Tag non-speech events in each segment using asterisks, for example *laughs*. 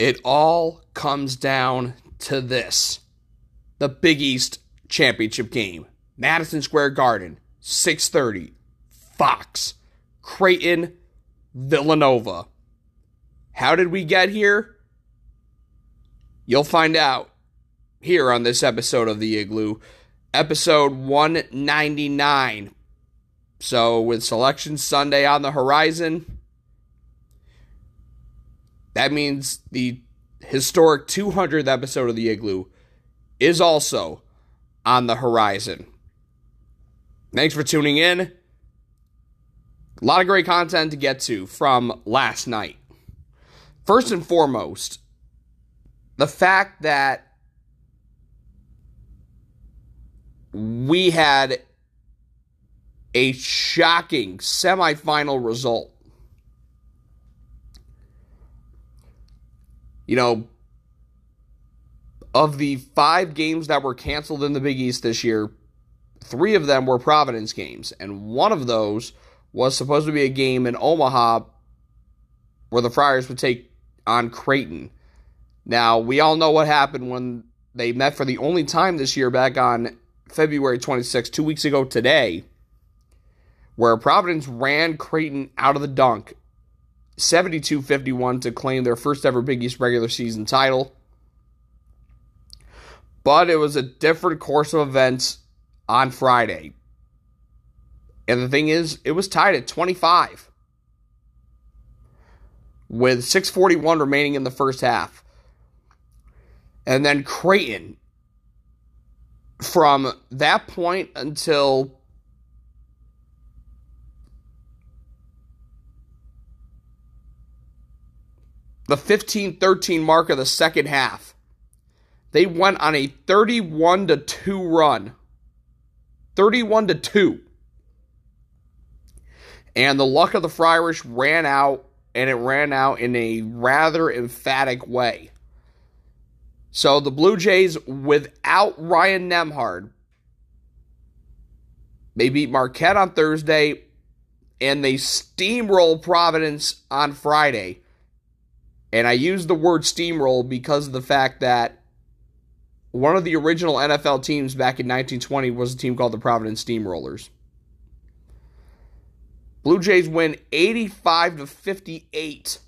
It all comes down to this the Big East championship game. Madison Square Garden, 6:30. Fox, Creighton, Villanova. How did we get here? You'll find out here on this episode of the Igloo, episode 199. So, with Selection Sunday on the horizon, that means the historic 200th episode of the Igloo is also on the horizon. Thanks for tuning in. A lot of great content to get to from last night. First and foremost, the fact that we had a shocking semifinal result. You know, of the five games that were canceled in the Big East this year, three of them were Providence games, and one of those was supposed to be a game in Omaha where the Friars would take on Creighton. Now, we all know what happened when they met for the only time this year back on February 26, two weeks ago today, where Providence ran Creighton out of the dunk 72 51 to claim their first ever Big East regular season title. But it was a different course of events on Friday. And the thing is, it was tied at 25 with 641 remaining in the first half. And then Creighton from that point until the 15 13 mark of the second half, they went on a 31 to 2 run. 31 to 2. And the luck of the Friars ran out, and it ran out in a rather emphatic way. So the Blue Jays, without Ryan Nembhard, they beat Marquette on Thursday, and they steamroll Providence on Friday. And I use the word steamroll because of the fact that one of the original NFL teams back in 1920 was a team called the Providence Steamrollers. Blue Jays win 85 to 58.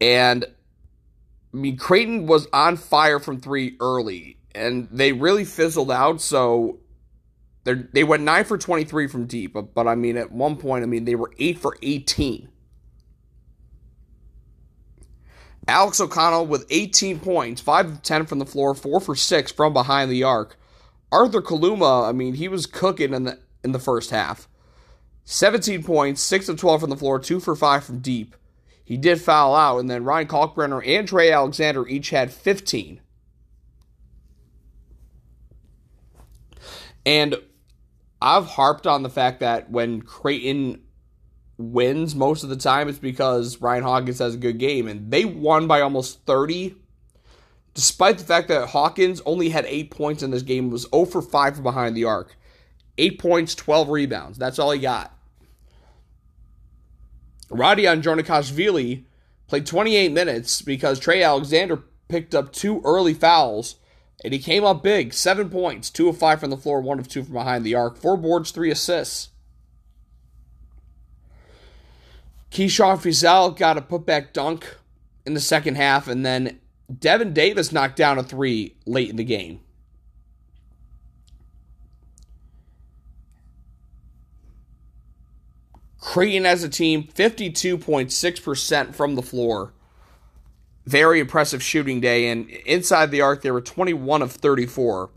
And I mean, Creighton was on fire from three early, and they really fizzled out. So they went nine for 23 from deep, but, but I mean, at one point, I mean, they were eight for 18. Alex O'Connell with 18 points, 5 of 10 from the floor, 4 for 6 from behind the arc. Arthur Kaluma, I mean, he was cooking in the in the first half. 17 points, 6 of 12 from the floor, 2 for 5 from deep. He did foul out, and then Ryan Kalkbrenner and Trey Alexander each had 15. And I've harped on the fact that when Creighton wins most of the time, it's because Ryan Hawkins has a good game. And they won by almost 30, despite the fact that Hawkins only had eight points in this game, was 0 for 5 from behind the arc. Eight points, 12 rebounds. That's all he got. Rati Andronikashvili played 28 minutes because Trey Alexander picked up two early fouls, and he came up big. Seven points, two of five from the floor, one of two from behind the arc, four boards, three assists. Keyshawn Feazell got a putback dunk in the second half, and then Devin Davis knocked down a three late in the game. Creighton as a team, 52.6% from the floor. Very impressive shooting day, and inside the arc, they were 21 of 34.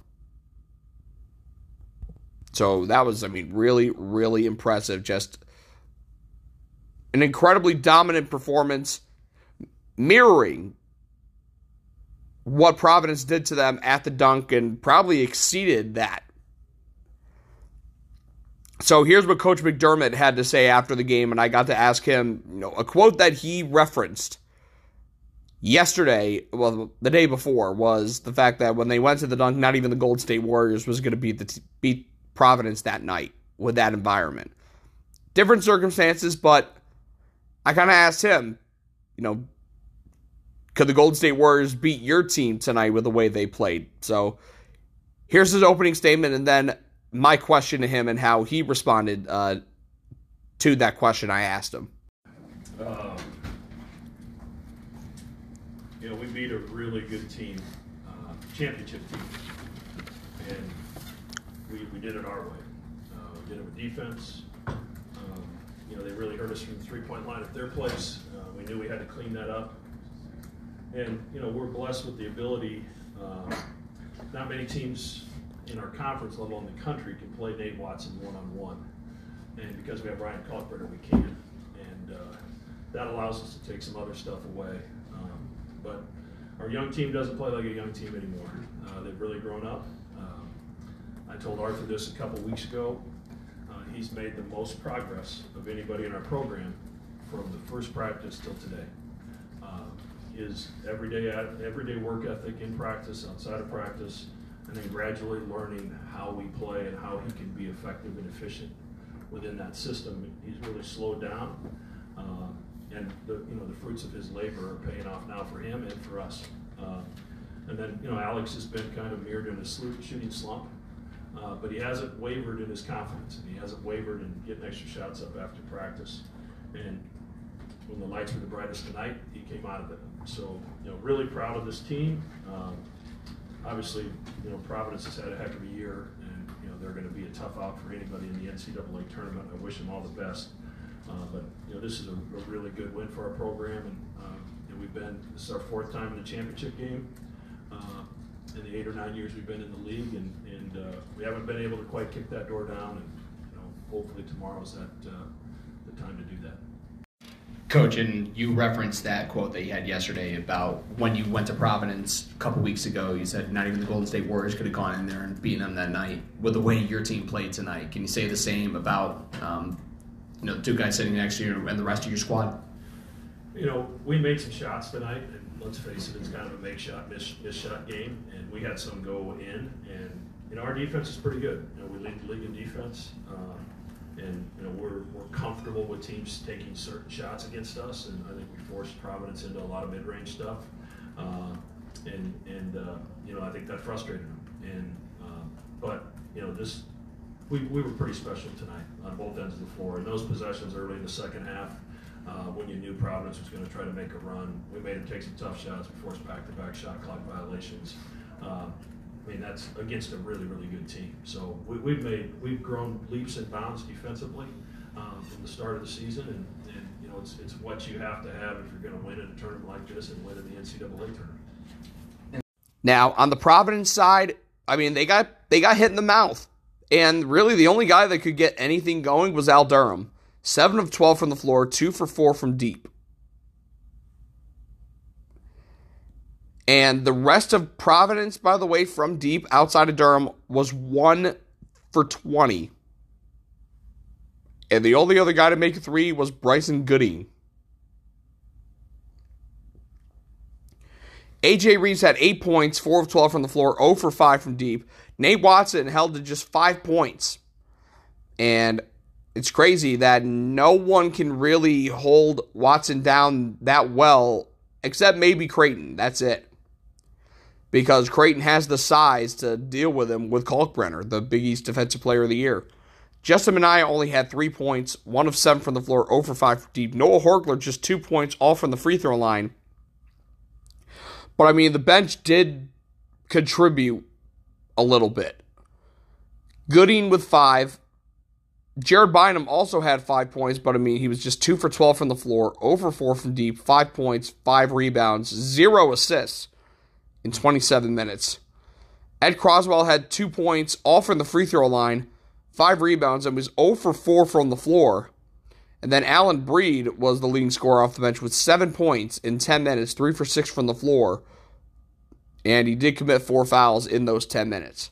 So that was, I mean, really, really impressive. Just an incredibly dominant performance, mirroring what Providence did to them at the dunk and probably exceeded that. So here's what Coach McDermott had to say after the game, and I got to ask him, you know, a quote that he referenced yesterday, well, the day before, was the fact that when they went to the dunk, not even the Gold State Warriors was going to beat the t- beat Providence that night with that environment. Different circumstances, but I kind of asked him, you know, could the Golden State Warriors beat your team tonight with the way they played? So here's his opening statement, and then my question to him and how he responded uh, to that question I asked him. Um, you know, we beat a really good team, uh, championship team, and we, we did it our way. Uh, we did it with defense. Know, they really hurt us from the three-point line at their place. Uh, we knew we had to clean that up. And, you know, we're blessed with the ability, uh, not many teams in our conference, level in the country, can play Nate Watson one-on-one. And because we have Ryan Kalkbrenner, we can. And uh, that allows us to take some other stuff away. Um, but our young team doesn't play like a young team anymore. Uh, they've really grown up. Um, I told Arthur this a couple weeks ago. He's made the most progress of anybody in our program from the first practice till today. Uh, his everyday everyday work ethic in practice, outside of practice, and then gradually learning how we play and how he can be effective and efficient within that system. He's really slowed down, uh, and the you know the fruits of his labor are paying off now for him and for us. Uh, and then you know Alex has been kind of mirrored in a shooting slump, uh, but he hasn't wavered in his confidence, and he hasn't wavered in getting extra shots up after practice. And when the lights were the brightest tonight, he came out of it. So you know, really proud of this team. Um, obviously, you know, Providence has had a heck of a year, and you know they're going to be a tough out for anybody in the NCAA tournament. I wish them all the best. Uh, but you know, this is a, a, really good win for our program, and you know, we've been this is our fourth time in the championship game. In the eight or nine years we've been in the league, and, and uh, we haven't been able to quite kick that door down. And you know, hopefully tomorrow's that uh, the time to do that. Coach, and you referenced that quote that you had yesterday about when you went to Providence a couple weeks ago. You said not even the Golden State Warriors could have gone in there and beaten them that night with the way your team played tonight. Can you say the same about um, you know two guys sitting next to you and the rest of your squad? You know, we made some shots tonight, and let's face it, it's kind of a make shot, miss, miss shot game, and we had some go in, and you know our defense is pretty good. You know, we lead the league in defense. Uh, and you know we're, we're comfortable with teams taking certain shots against us, and I think we forced Providence into a lot of mid-range stuff, uh, and and uh, you know I think that frustrated them. And uh, but you know this we, we were pretty special tonight on both ends of the floor. And those possessions early in the second half, uh, when you knew Providence was going to try to make a run, we made them take some tough shots. We forced back-to-back shot clock violations. Uh, I mean, that's against a really, really good team. So we, have made, we've grown leaps and bounds defensively um, from the start of the season, and, and, you know, it's, it's what you have to have if you're going to win in a tournament like this and win in the NCAA tournament. Now, on the Providence side, I mean, they got they got hit in the mouth, and really the only guy that could get anything going was Al Durham. Seven of twelve from the floor, two for four from deep. And the rest of Providence, by the way, from deep outside of Durham, was one for 20. And the only other guy to make a three was Brycen Goodine. AJ Reeves had eight points, four of 12 from the floor, 0 for 5 from deep. Nate Watson held to just five points. And it's crazy that no one can really hold Watson down that well, except maybe Creighton. That's it because Creighton has the size to deal with him with Kalkbrenner, the Big East Defensive Player of the Year. Justin Minaya only had three points, one of seven from the floor, 0 for 5 deep. Noah Horchler just two points, all from the free throw line. But I mean, the bench did contribute a little bit. Goodine with five. Jared Bynum also had five points, but I mean, he was just two for 12 from the floor, over 4 from deep, five points, five rebounds, zero assists in 27 minutes. Ed Croswell had two points, all from the free throw line, five rebounds, and was 0 for 4 from the floor. And then Alyn Breed was the leading scorer off the bench with seven points in 10 minutes, three for six from the floor. And he did commit four fouls in those 10 minutes.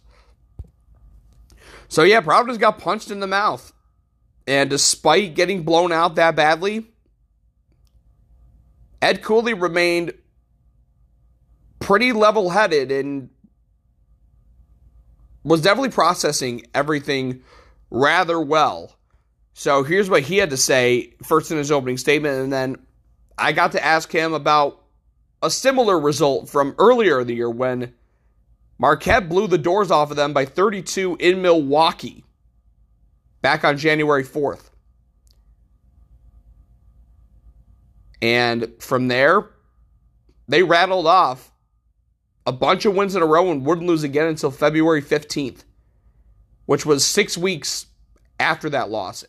So, yeah, Providence got punched in the mouth. And despite getting blown out that badly, Ed Cooley remained pretty level headed and was definitely processing everything rather well. So here's what he had to say first in his opening statement, and then I got to ask him about a similar result from earlier in the year when Marquette blew the doors off of them by 32 in Milwaukee back on January 4th. And from there, they rattled off a bunch of wins in a row and wouldn't lose again until February 15th, which was six weeks after that loss.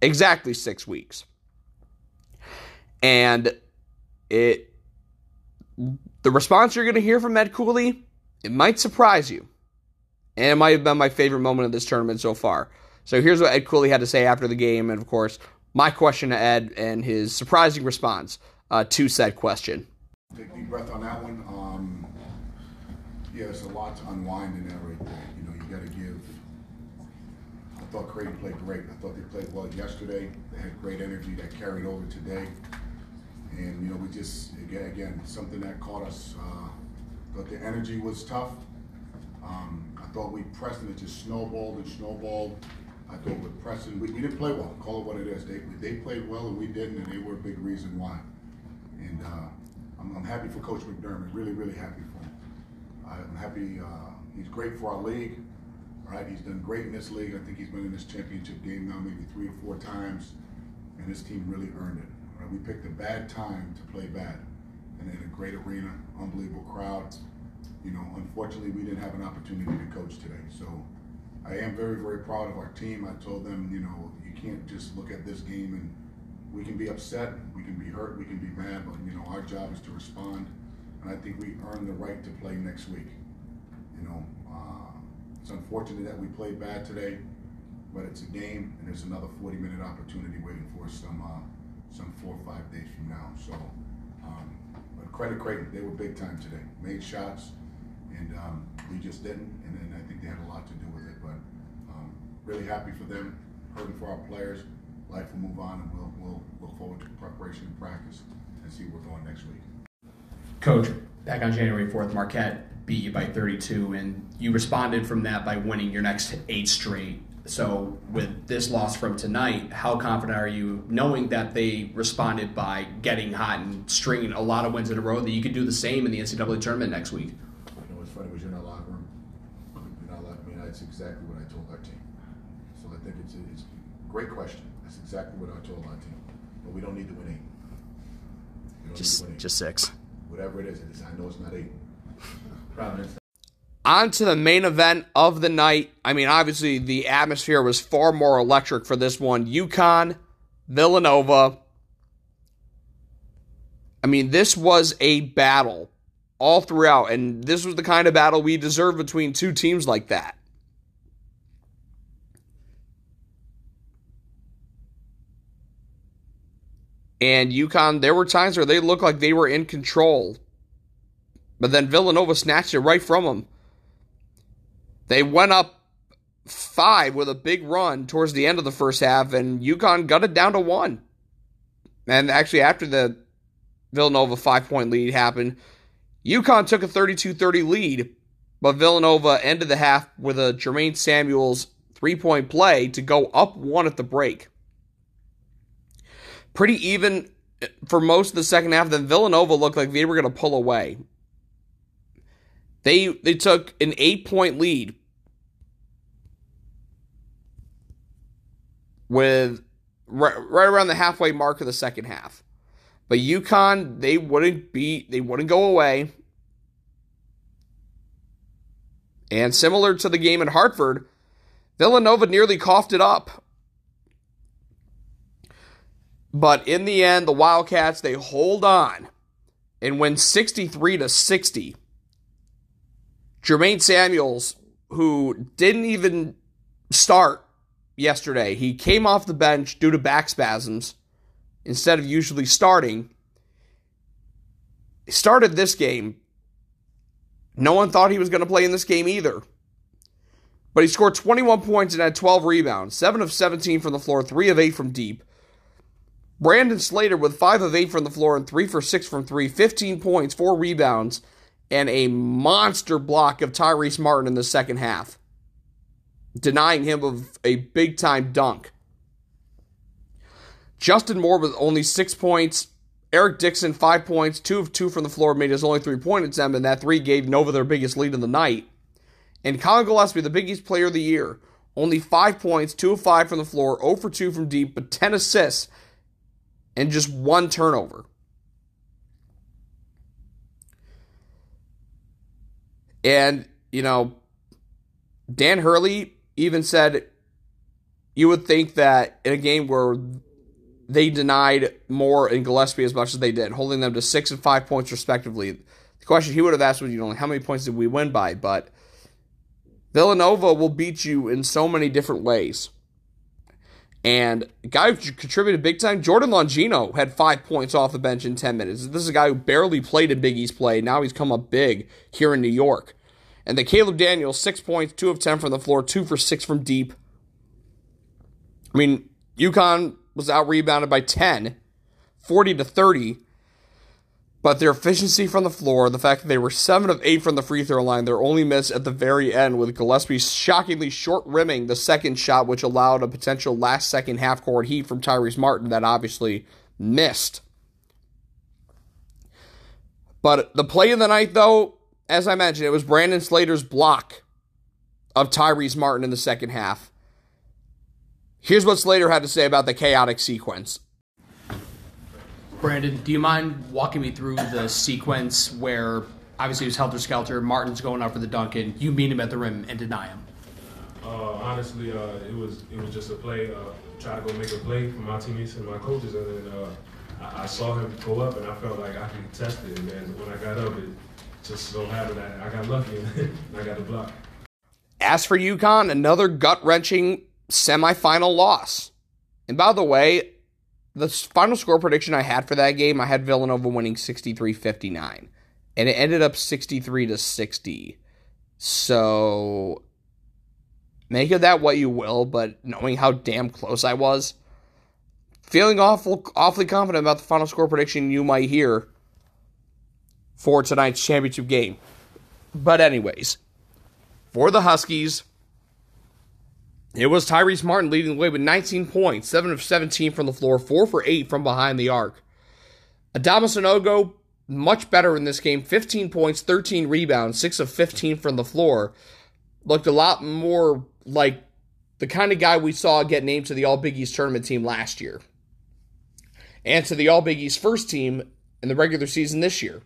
Exactly six weeks. And it the response you're going to hear from Ed Cooley, it might surprise you. And it might have been my favorite moment of this tournament so far. So here's what Ed Cooley had to say after the game, and of course, my question to Ed and his surprising response uh, to said question. Take deep breath on that one. Um, yeah, it's a lot to unwind in that right there. You know, you got to give. I thought Creighton played great. I thought they played well yesterday. They had great energy that carried over today. And you know, we just again, again something that caught us. Uh, thought the energy was tough. Um, I thought we pressed and it just snowballed and snowballed. I thought with Preston, we, we didn't play well. Call it what it is. They they played well and we didn't, and they were a big reason why. And uh, I'm, I'm, happy for Coach McDermott. Really, really happy for him. I'm happy. Uh, he's great for our league. Right, he's done great in this league. I think he's been in this championship game now maybe three or four times, and this team really earned it. Right? We picked a bad time to play bad, and in a great arena, unbelievable crowd. You know, unfortunately, we didn't have an opportunity to coach today. So I am very, very proud of our team. I told them, you know, you can't just look at this game and we can be upset, we can be hurt, we can be mad, but you know, our job is to respond. And I think we earn the right to play next week. You know, uh, it's unfortunate that we played bad today, but it's a game, and there's another 40-minute opportunity waiting for us some uh, some four or five days from now. So, um, but credit Creighton, they were big time today. Made shots, and um, we just didn't. And then I think they had a lot to do with really happy for them, hurting for our players. Life will move on, and we'll we'll look forward to preparation and practice and see where we're going next week. Coach, back on January 4th, Marquette beat you by 32, and you responded from that by winning your next eight straight. So, with this loss from tonight, how confident are you, knowing that they responded by getting hot and stringing a lot of wins in a row, that you could do the same in the NCAA tournament next week? You know what's funny was you're in our locker room. Not locker, I mean, that's exactly what I told our team. So I think it's a, it's a great question. That's exactly what I told our team. But we don't need to win eight. Just, win eight. just six. Whatever it is, it is. I know it's not eight. *laughs* Providence. On to the main event of the night. I mean, obviously, the atmosphere was far more electric for this one. UConn, Villanova. I mean, this was a battle all throughout, and this was the kind of battle we deserve between two teams like that. And UConn, there were times where they looked like they were in control. But then Villanova snatched it right from them. They went up five with a big run towards the end of the first half, and UConn got it down to one. And actually, after the Villanova five point lead happened, UConn took a 32 30 lead, but Villanova ended the half with a Jermaine Samuels three point play to go up one at the break. Pretty even eh, for most of the second half, then Villanova looked like they were going to pull away. They they took an eight point lead with right, right around the halfway mark of the second half. But UConn, they wouldn't be they wouldn't go away. And similar to the game in Hartford, Villanova nearly coughed it up. But in the end, the Wildcats they hold on and win 63 to 60. Jermaine Samuels, who didn't even start yesterday, he came off the bench due to back spasms instead of usually starting. He started this game. No one thought he was going to play in this game either. But he scored 21 points and had 12 rebounds, 7 of 17 from the floor, 3 of 8 from deep. Brandon Slater with 5 of 8 from the floor and 3 for 6 from 3, 15 points, 4 rebounds, and a monster block of Tyrese Martin in the second half, denying him of a big time dunk Justin Moore with only six points. Eric Dixon, five points, two of two from the floor, made his only three point attempt, and that three gave Nova their biggest lead of the night. And Collin Gillespie, the Big East player of the year, only five points, two of five from the floor, 0 for 2 from deep, but 10 assists and just one turnover. And, you know, Dan Hurley even said you would think that in a game where they denied Moore and Gillespie as much as they did, holding them to six and five points respectively. The question he would have asked was, you know, how many points did we win by? But Villanova will beat you in so many different ways. And guy who contributed big time, Jordan Longino had five points off the bench in 10 minutes. This is a guy who barely played in Big East play. Now he's come up big here in New York. And the Caleb Daniels, six points, two of 10 from the floor, two for six from deep. I mean, UConn was out rebounded by 10, 40 to 30. But their efficiency from the floor, the fact that they were 7 of 8 from the free throw line, their only miss at the very end with Gillespie shockingly short rimming the second shot, which allowed a potential last second half court heat from Tyrese Martin that obviously missed. But the play of the night, though, as I mentioned, it was Brandon Slater's block of Tyrese Martin in the second half. Here's what Slater had to say about the chaotic sequence. Brandon, do you mind walking me through the sequence where obviously it was helter skelter, Martin's going up for the dunk, and you meet him at the rim and deny him? Uh, honestly, uh, it was it was just a play. Uh, try to go make a play for my teammates and my coaches, and then uh, I, I, saw him go up, and I felt like I could test it. And then when I got up, it just so happened that I got lucky *laughs* and I got the block. As for UConn, another gut wrenching semifinal loss. And by the way, the final score prediction I had for that game, I had Villanova winning 63 59. And it ended up 63 to 60. So make of that what you will, but knowing how damn close I was, feeling awful, awfully confident about the final score prediction you might hear for tonight's championship game. But, anyways, for the Huskies, it was Tyrese Martin leading the way with 19 points, 7 of 17 from the floor, 4 for 8 from behind the arc. Adama Sanogo, much better in this game, 15 points, 13 rebounds, 6 of 15 from the floor. Looked a lot more like the kind of guy we saw get named to the All Big East tournament team last year and to the All Big East first team in the regular season this year.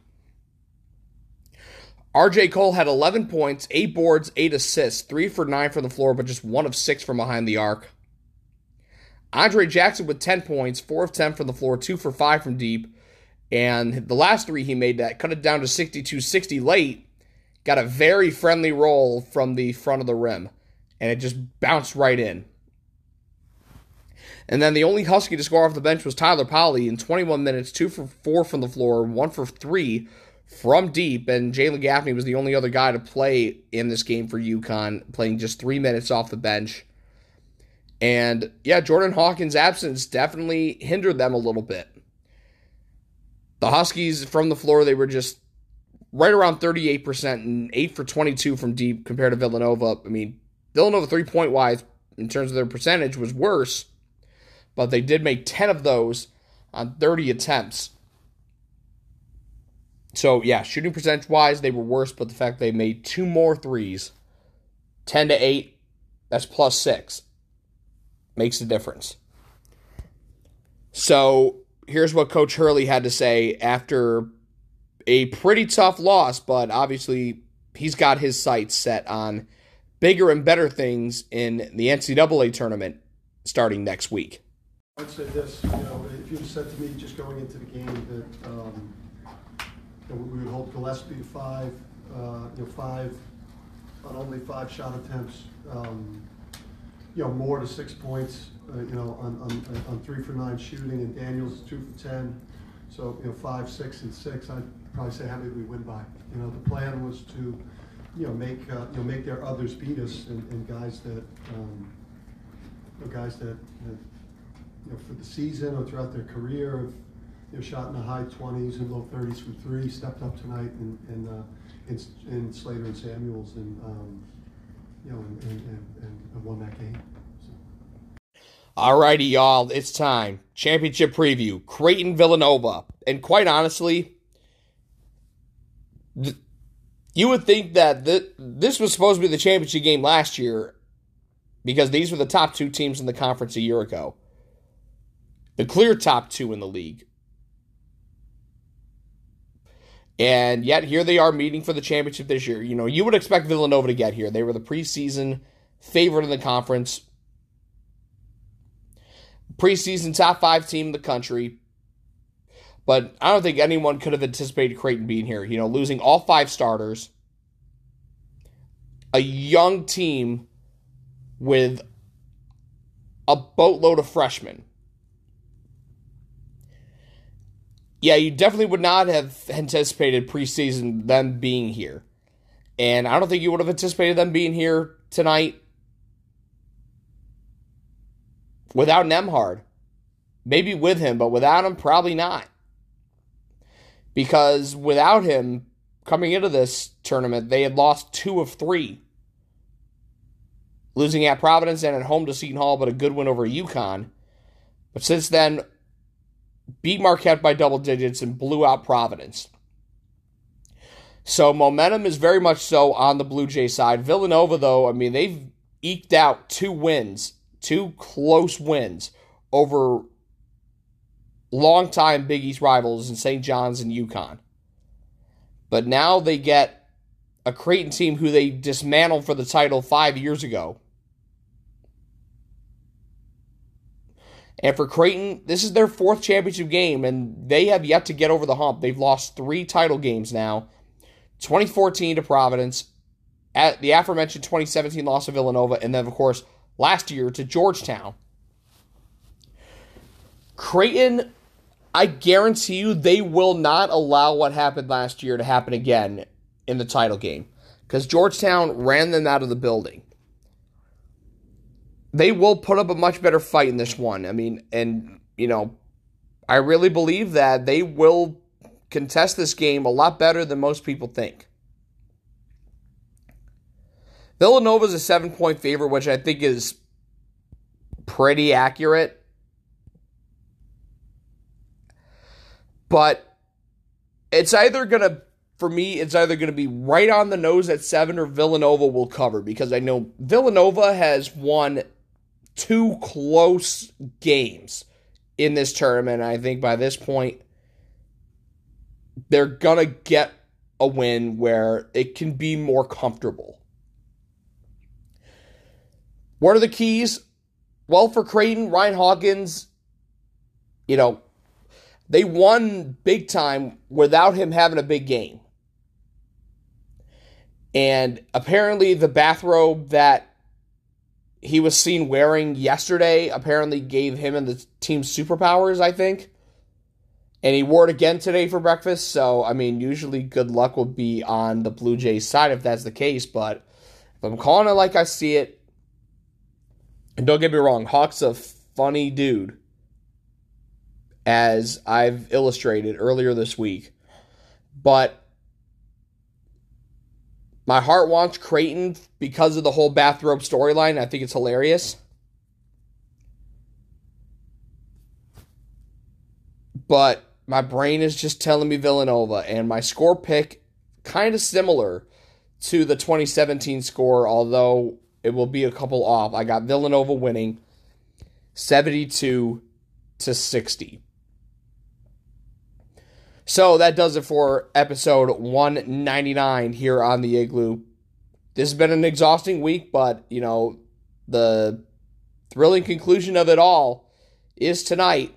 RJ Cole had 11 points, 8 boards, 8 assists, 3 for 9 from the floor, but just 1 of 6 from behind the arc. Andre Jackson with 10 points, 4 of 10 from the floor, 2 for 5 from deep. And the last three he made that cut it down to 62 60 late. Got a very friendly roll from the front of the rim, and it just bounced right in. And then the only Husky to score off the bench was Tyler Polley in 21 minutes, 2 for 4 from the floor, 1 for 3 from deep, and Jalen Gaffney was the only other guy to play in this game for UConn, playing just three minutes off the bench. And yeah, Jordan Hawkins' absence definitely hindered them a little bit. The Huskies from the floor, they were just right around 38% and 8 for 22 from deep compared to Villanova. I mean, Villanova three point wise, in terms of their percentage, was worse, but they did make 10 of those on 30 attempts. So yeah, shooting percentage wise, they were worse, but the fact they made two more threes, ten to eight, that's plus six, makes a difference. So here's what Coach Hurley had to say after a pretty tough loss, but obviously he's got his sights set on bigger and better things in the NCAA tournament starting next week. I'd say this, you know, if you said to me just going into the game that um, we would hold Gillespie five, uh, you know, five, on only five shot attempts, um, you know, Moore to six points, uh, you know, on, on, on three for nine shooting, and Daniels two for ten. So, you know, five, six, and six, I'd probably say how many we win by. You know, the plan was to, you know, make, uh, you know, make their others beat us and, and guys that, um, you know, guys that, that, you know, for the season or throughout their career have, shot in the high 20s and low 30s from three, stepped up tonight in, in, uh, Slater and Samuels and, um, you know, and, and, and, and won that game. So. Alrighty, y'all, it's time. Championship preview. Creighton Villanova. And quite honestly, th- you would think that th- this was supposed to be the championship game last year because these were the top two teams in the conference a year ago. The clear top two in the league. And yet here they are meeting for the championship this year. You know, you would expect Villanova to get here. They were the preseason favorite in the conference preseason top five team in the country. But I don't think anyone could have anticipated Creighton being here. You know, losing all five starters, a young team with a boatload of freshmen. Yeah, you definitely would not have anticipated preseason them being here. And I don't think you would have anticipated them being here tonight without Nembhard. Maybe with him, but without him, probably not. Because without him coming into this tournament, they had lost two of three. Losing at Providence and at home to Seton Hall, but a good win over UConn. But since then, beat Marquette by double digits and blew out Providence. So momentum is very much so on the Blue Jay side. Villanova, though, I mean, they've eked out two wins two close wins over longtime Big East rivals in St. John's and UConn. But now they get a Creighton team who they dismantled for the title five years ago. And for Creighton, this is their fourth championship game, and they have yet to get over the hump. They've lost three title games now 2014 to Providence, at the aforementioned 2017 loss of Villanova, and then, of course, last year to Georgetown. Creighton, I guarantee you, they will not allow what happened last year to happen again in the title game because Georgetown ran them out of the building. They will put up a much better fight in this one. I mean, and, you know, I really believe that they will contest this game a lot better than most people think. Villanova is a seven point favorite, which I think is pretty accurate. But it's either going to, for me, it's either going to be right on the nose at seven or Villanova will cover because I know Villanova has won two close games in this tournament. I think by this point, they're going to get a win where it can be more comfortable. What are the keys? Well, for Creighton, Ryan Hawkins, you know, they won big time without him having a big game. And apparently, the bathrobe that he was seen wearing yesterday apparently gave him and the team superpowers, I think. And he wore it again today for breakfast. So, I mean, usually good luck would be on the Blue Jays side if that's the case. But if I'm calling it like I see it, and don't get me wrong, Hawk's a funny dude, as I've illustrated earlier this week. But my heart wants Creighton because of the whole bathrobe storyline. I think it's hilarious. But my brain is just telling me Villanova, and my score pick kind of similar to the 2017 score, although it will be a couple off. I got Villanova winning 72 to 60. So that does it for episode 199 here on the Igloo. This has been an exhausting week, but you know, the thrilling conclusion of it all is tonight.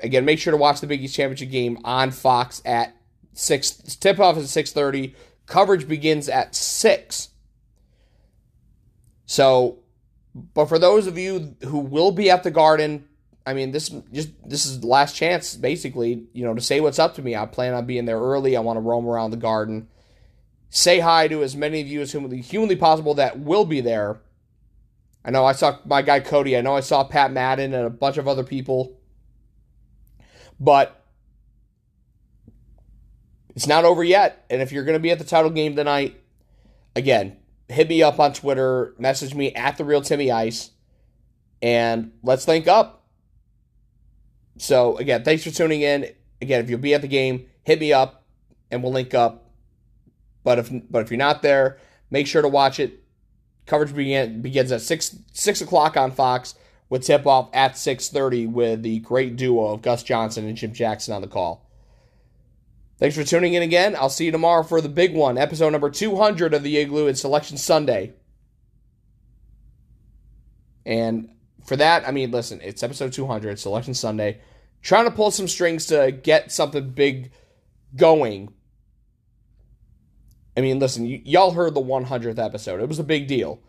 Again, make sure to watch the Big East Championship game on Fox at 6 tip off at 6:30. Coverage begins at 6. So, but for those of you who will be at the Garden, I mean, this just this is the last chance, basically, you know, to say what's up to me. I plan on being there early. I want to roam around the Garden, say hi to as many of you as humanly, humanly possible that will be there. I know I saw my guy Cody. I know I saw Pat Madden and a bunch of other people, but it's not over yet. And if you're going to be at the title game tonight, again, hit me up on Twitter, message me at the real Timmy Ice. and let's link up. So, again, thanks for tuning in. Again, if you'll be at the game, hit me up and we'll link up. But if but if you're not there, make sure to watch it. Coverage begin, begins at six six o'clock on Fox with tip off at six thirty with the great duo of Gus Johnson and Jim Jackson on the call. Thanks for tuning in again. I'll see you tomorrow for the big one, episode number 200 of the Igloo and Selection Sunday. And for that, I mean, listen, it's episode 200, Selection Sunday. Trying to pull some strings to get something big going. I mean, listen, y- y'all heard the 100th episode. It was a big deal.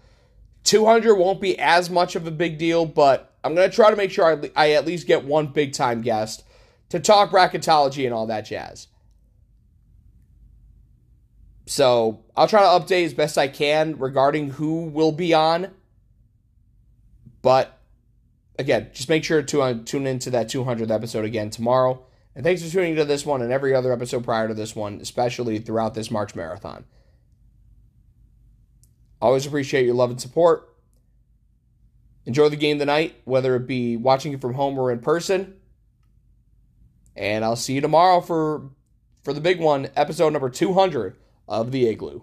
200 won't be as much of a big deal, but I'm going to try to make sure I, I at least get one big time guest to talk bracketology and all that jazz. So I'll try to update as best I can regarding who will be on. But again, just make sure to uh, tune into that 200th episode again tomorrow. And thanks for tuning into this one and every other episode prior to this one, especially throughout this March Marathon. Always appreciate your love and support. Enjoy the game tonight, whether it be watching it from home or in person. And I'll see you tomorrow for for the big one, episode number 200 of the Igloo.